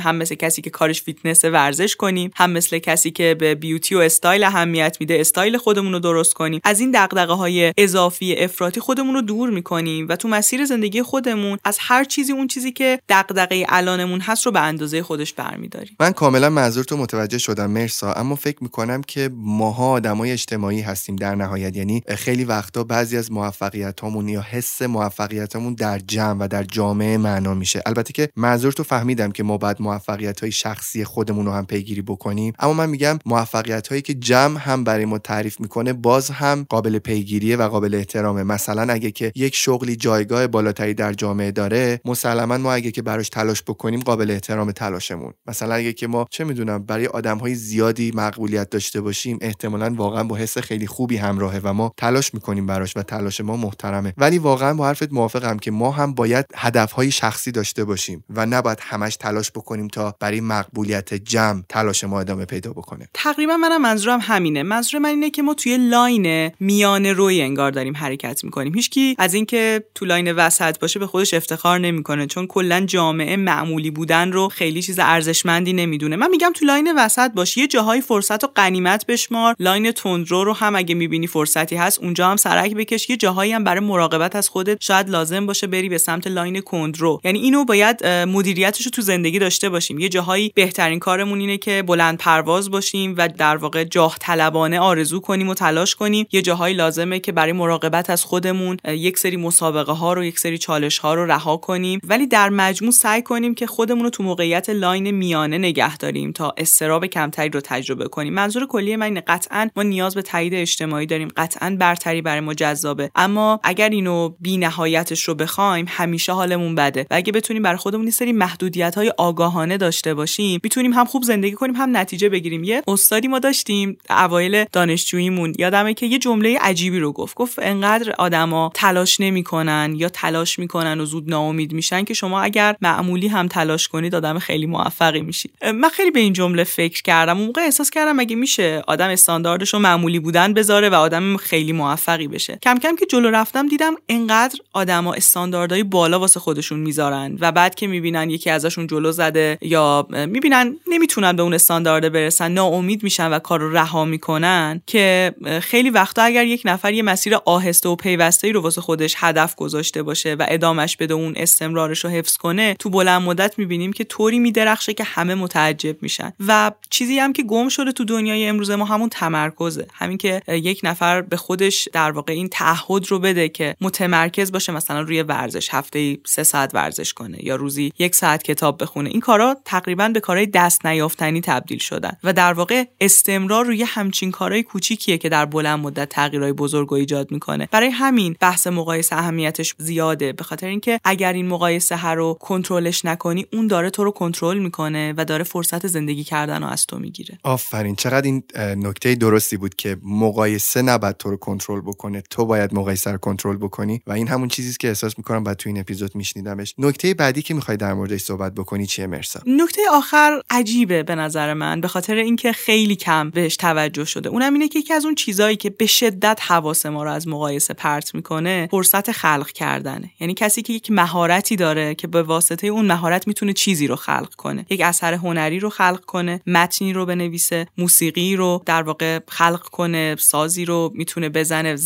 هم مثل کسی که کارش فیتنس ورزش کنیم هم مثل کسی که به beauty و استایل اهمیت میده استایل خودمون رو درست کنیم. از این دغدغه های اضافی افراطی خودمون رو دور می‌کنیم و تو مسیر زندگی خودمون از هر چیزی اون چیزی که دغدغه الانمون هست رو به اندازه خودش برمیداریم. من کاملا منظور تو متوجه شدم مرسا اما فکر می‌کنم که ماها آدمای اجتماعی هستیم در نهایت. یعنی خیلی وقتا بعضی موفقیتامون یا حس موفقیتمون در جمع و در جامعه معنا میشه. البته که منظور تو فهمیدم که ما باید موفقیت های شخصی خودمون رو هم پیگیری بکنیم اما من میگم موفقیت هایی که جمع هم برای ما تعریف می‌کنه باز هم قابل پیگیریه و قابل احترامه. مثلا اگه که یک شغلی جایگاه بالاتری در جامعه داره مسلما ما اگه که براش تلاش بکنیم قابل احترام تلاشمون. مثلا اگه که ما چه می‌دونم برای آدم های زیادی مقبولیت داشته باشیم احتمالا واقعا با حس خیلی خوبی همراهه و ما تلاش می‌کنیم براش و تلاش ما محترمه. ولی واقعا با حرفت موافقم که ما هم باید هدفهای شخصی داشته باشیم و نباید همش تلاش بکنیم تا برای مقبولیت جمع تلاش ما ادامه پیدا بکنه. تقریبا منم منظورم همینه. منظور من اینه که ما توی لاین میان روی انگار داریم حرکت می‌کنیم. هیچکی از اینکه تو لاین وسط باشه به خودش افتخار نمی‌کنه چون کلا جامعه معمولی بودن رو خیلی چیز ارزشمندی نمی‌دونه. من میگم تو لاین وسط باش یه جاهای فرصت و غنیمت بشمار. لاین تندرو رو هم اگه می‌بینی فرصتی هست اونجا هم سرک بکش. یه جاهایی هم برای مراقبت از خودت شاید لازم باشه بری به سمت لاین کندرو. یعنی اینو باید مدیریتش رو تو زندگی داشته باشیم. یه جاهایی بهترین کارمون اینه که بلند پرواز باشیم و در واقع جاه طلبانه آرزو کنیم و تلاش کنیم. یه جاهایی لازمه که برای مراقبت از خودمون یک سری مسابقه ها رو یک سری چالش ها رو رها کنیم. ولی در مجموع سعی کنیم که خودمون رو تو موقعیت لاین میانه نگه داریم تا اضطراب کمتری رو تجربه کنیم. منظور کلی من قطعا ما نیاز به تایید اجتماعی داریم. قطعا برتری برای ما جذابه اما اگر اینو بی نهایتش رو بخوایم همیشه حالمون بده. و اگه بتونیم برای خودمون سری محدودیت های آگاهانه داشته باشیم می‌تونیم هم خوب زندگی کنیم هم نتیجه بگیریم. یه استادی ما داشتیم اوایل دانشجوییمون. یادمه که یه جمله عجیبی رو گفت. گفت انقدر آدما تلاش نمی‌کنن یا تلاش می‌کنن و زود ناامید میشن که شما اگر معمولی هم تلاش کنید آدم خیلی موفقی میشید من خیلی به این جمله فکر کردم. اون موقع احساس کردم اگه میشه آدم استانداردش رو معمولی بودن بذاره و آدم خیلی موفقی بشه. کم کم که جلو رفتم دیدم انقدر آدما استانداردهای بالا واسه خودشون می‌ذارن و بعد که می‌بینن یکی ازشون جلو زده یا می‌بینن نمی‌تونن به اون استاندارد برسن ناامید میشن و کار رو رها می‌کنن که خیلی وقتا اگر یک نفر یه مسیر آهسته و پیوسته ای رو واسه خودش هدف گذاشته باشه و ادامش بده اون استمرارش رو حفظ کنه تو بلند مدت می‌بینیم که طوری میدرخشه که همه متعجب میشن. و چیزی هم که گم شده تو دنیای امروز ما همون تمرکزه. همین که یک نفر به خودش در واقع این تعهد رو بده که متمرکز باشه مثلا روی ورزش هفته ای سه ساعت ورزش کنه یا روزی یک ساعت کتاب بخونه. این کارا تقریبا به کارهای دست نیافتنی تبدیل شدن و در واقع استمرار روی همچین کارهای کوچیکیه که در بلند مدت تغییرهای بزرگ و ایجاد می‌کنه. برای همین بحث مقایسه اهمیتش زیاده به خاطر اینکه اگر این مقایسه ها رو کنترلش نکنی اون داره تو رو کنترل می‌کنه و داره فرصت زندگی کردن رو از تو می‌گیره. آفرین چقدر این نکته درستی بود که مقایسه نباید تو رو کنترل بکنه. تو باید مقایسه رو کنترل بکنی و این همون چیزی که احساس می‌کنم بعد تو این اپیزود میشنیدمش. نکته بعدی که می‌خوای در موردش صحبت بکنی چیه مرسا؟ نکته آخر عجیبه به نظر من به خاطر اینکه خیلی کم بهش توجه شده. اونم اینه که یکی از اون چیزایی که به شدت حواس ما رو از مقایسه پرت می‌کنه فرصت خلق کردنه. یعنی کسی که یک مهارتی داره که به واسطه اون مهارت می‌تونه چیزی رو خلق کنه. یک اثر هنری رو خلق کنه متنی رو بنویسه موسیقی رو در واقع خلق کنه سازی رو می‌تونه بزنه.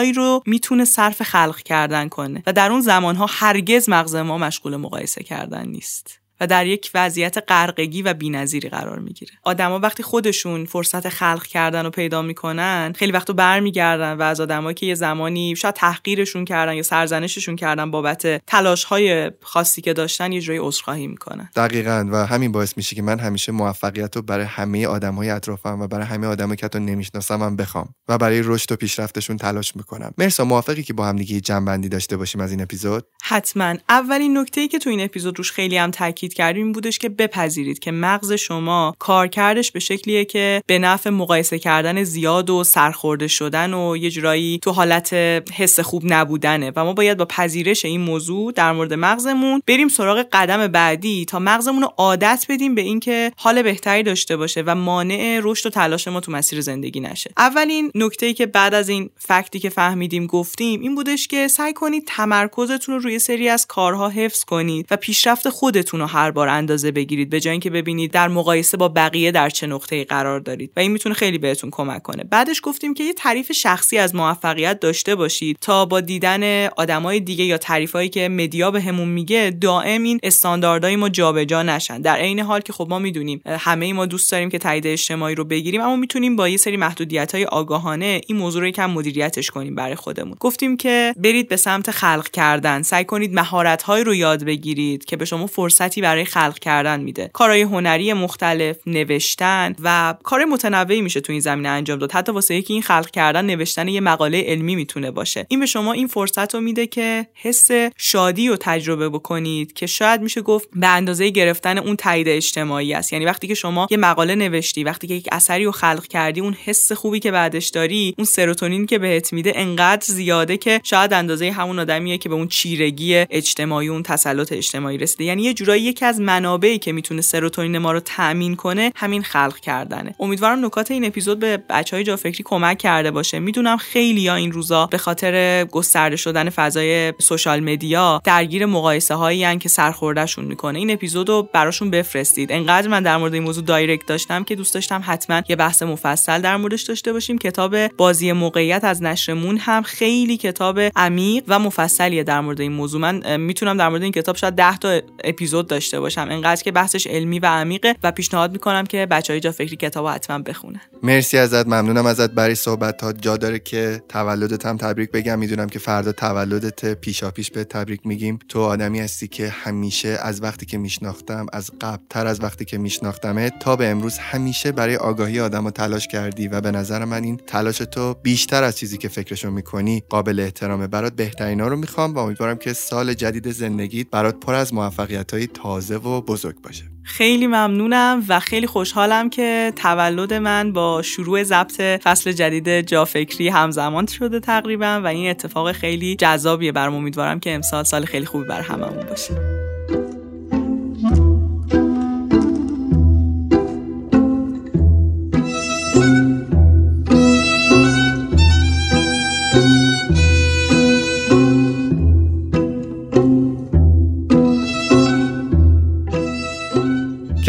زمانهایی رو می‌تونه صرف خلق کردن کنه. و در اون زمانها هرگز مغز ما مشغول مقایسه کردن نیست. و در یک وضعیت غرقگی و بینظیری قرار می‌گیره. آدما وقتی خودشون فرصت خلق کردن رو پیدا می‌کنن خیلی وقتو برمیگردن و از آدمایی که یه زمانی شاید تحقیرشون کردن یا سرزنششون کردن بابت تلاش های خاصی که داشتن یه جوری عذرخواهی می‌کنن. دقیقا. و همین باعث میشه که من همیشه موفقیت رو برای همه آدمای اطرافم و برای همه آدمایی که حتی نمی‌شناسم هم بخوام و برای رشد و پیشرفتشون تلاش می‌کنم. مرسا موافقی که با هم دیگه جنبندی داشته باشیم از این اپیزود؟ حتما. اولین نکته ای که تو این اپیزود روش خیلی هم تاکید تاکید کردیم این بودش که بپذیرید که مغز شما کارکردش به شکلیه که به نفع مقایسه کردن زیاد و سرخورده شدن و یه جورایی تو حالت حس خوب نبودنه و ما باید با پذیرش این موضوع در مورد مغزمون بریم سراغ قدم بعدی تا مغزمون رو عادت بدیم به اینکه حال بهتری داشته باشه و مانع رشد و تلاش ما تو مسیر زندگی نشه. اولین نکته ای که بعد از این فکتی که فهمیدیم گفتیم این بودش که سعی کنید تمرکزتون رو روی سری از کارها حفظ کنید و پیشرفت خودتون رو هر بار اندازه بگیرید به جای اینکه ببینید در مقایسه با بقیه در چه نقطه‌ای قرار دارید. و این می‌تونه خیلی بهتون کمک کنه. بعدش گفتیم که یه تعریف شخصی از موفقیت داشته باشید تا با دیدن آدمای دیگه یا تعریفایی که مدیا بهمون به میگه دائم این استانداردهای ما جابجا نشن. در عین حال که خب ما می‌دونیم همه ما دوست داریم که تایید اجتماعی رو بگیریم اما می‌تونیم با یه سری محدودیت های آگاهانه این موضوع رو یکم مدیریتش کنیم برای خودمون. گفتیم که برید به سمت خلق کردن. سعی کنید مهارت رو یاد بگیرید که به شما فرصتی برای خلق کردن میده. کارهای هنری مختلف نوشتن و کار متنوعی میشه تو این زمینه انجام داد. حتی واسه یکی این خلق کردن نوشتن یه مقاله علمی می‌تونه باشه. این به شما این فرصت رو میده که حس شادی رو تجربه بکنید که شاید میشه گفت به اندازه گرفتن اون تایید اجتماعی است. یعنی وقتی که شما یه مقاله نوشتی وقتی که یک اثری رو خلق کردی اون حس خوبی که بعدش داری اون سروتونین که بهت میده انقدر زیاده که شاید اندازه همون آدمیه که به اون چیرگی اجتماعی اون تسلط اجتماعی رسیده. یعنی یه جورایی یکی از منابعی که می‌تونه سروتونین ما رو تامین کنه همین خلق کردنه. امیدوارم نکات این اپیزود به بچه های جافکری کمک کرده باشه. می‌دونم خیلی ها این روزا به خاطر گسترده شدن فضای سوشال مدیا درگیر مقایسه هایی که سرخوردهشون می‌کنه. این اپیزود رو براشون بفرستید. انقدر من در مورد این موضوع دایرکت داشتم که دوست داشتم حتما یه بحث مفصل در موردش داشته باشیم. کتاب بازی موقعیت از نشرمون هم خیلی کتاب عمیق و مفصلیه در مورد این موضوع. من می‌تونم در مورد این کتاب شاید 10 تا اپیزود داشته باشم. انقدر که بحثش علمی و عمیقه و پیشنهاد می‌کنم که بچهای جا فکری کتاب حتما بخونن. مرسی ازت ممنونم ازت برای صحبت ها جا داره که تولدت هم تبریک بگم. می‌دونم که فردا تولدت پیشا پیش به تبریک میگیم. تو آدمی هستی که همیشه از وقتی که میشناختم از قبلتر از وقتی که میشناختمه تا به امروز همیشه برای آگاهی آدم تلاش کردی و به نظر من این تلاش تو بیشتر از چیزی که فکرشو می‌کنی قابل احترامه. برات بهترینا رو می‌خوام و امیدوارم که سال جدید زندگیت برات پر از موفقیت های تازه و بزرگ باشه. خیلی ممنونم و خیلی خوشحالم که تولد من با شروع ضبط فصل جدید جافکری همزمان شده تقریبا و این اتفاق خیلی جذابیه. برام امیدوارم که امسال سال خیلی خوبی بر هممون باشه.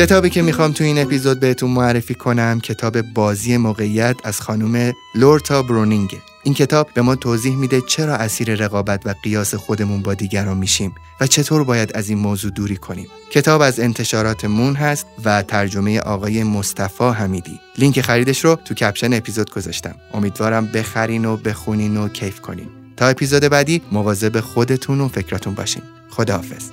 کتابی که می‌خوام تو این اپیزود بهتون معرفی کنم کتاب بازی موقعیت از خانم لورتا برونینگه این کتاب به ما توضیح میده چرا اسیر رقابت و قیاس خودمون با دیگران میشیم و چطور باید از این موضوع دوری کنیم. کتاب از انتشارات مون هست و ترجمه آقای مصطفی حمیدی. لینک خریدش رو تو کپشن اپیزود گذاشتم. امیدوارم بخرین و بخونین و کیف کنین. تا اپیزود بعدی مواظب خودتون و فکراتون باشین. خداحافظ.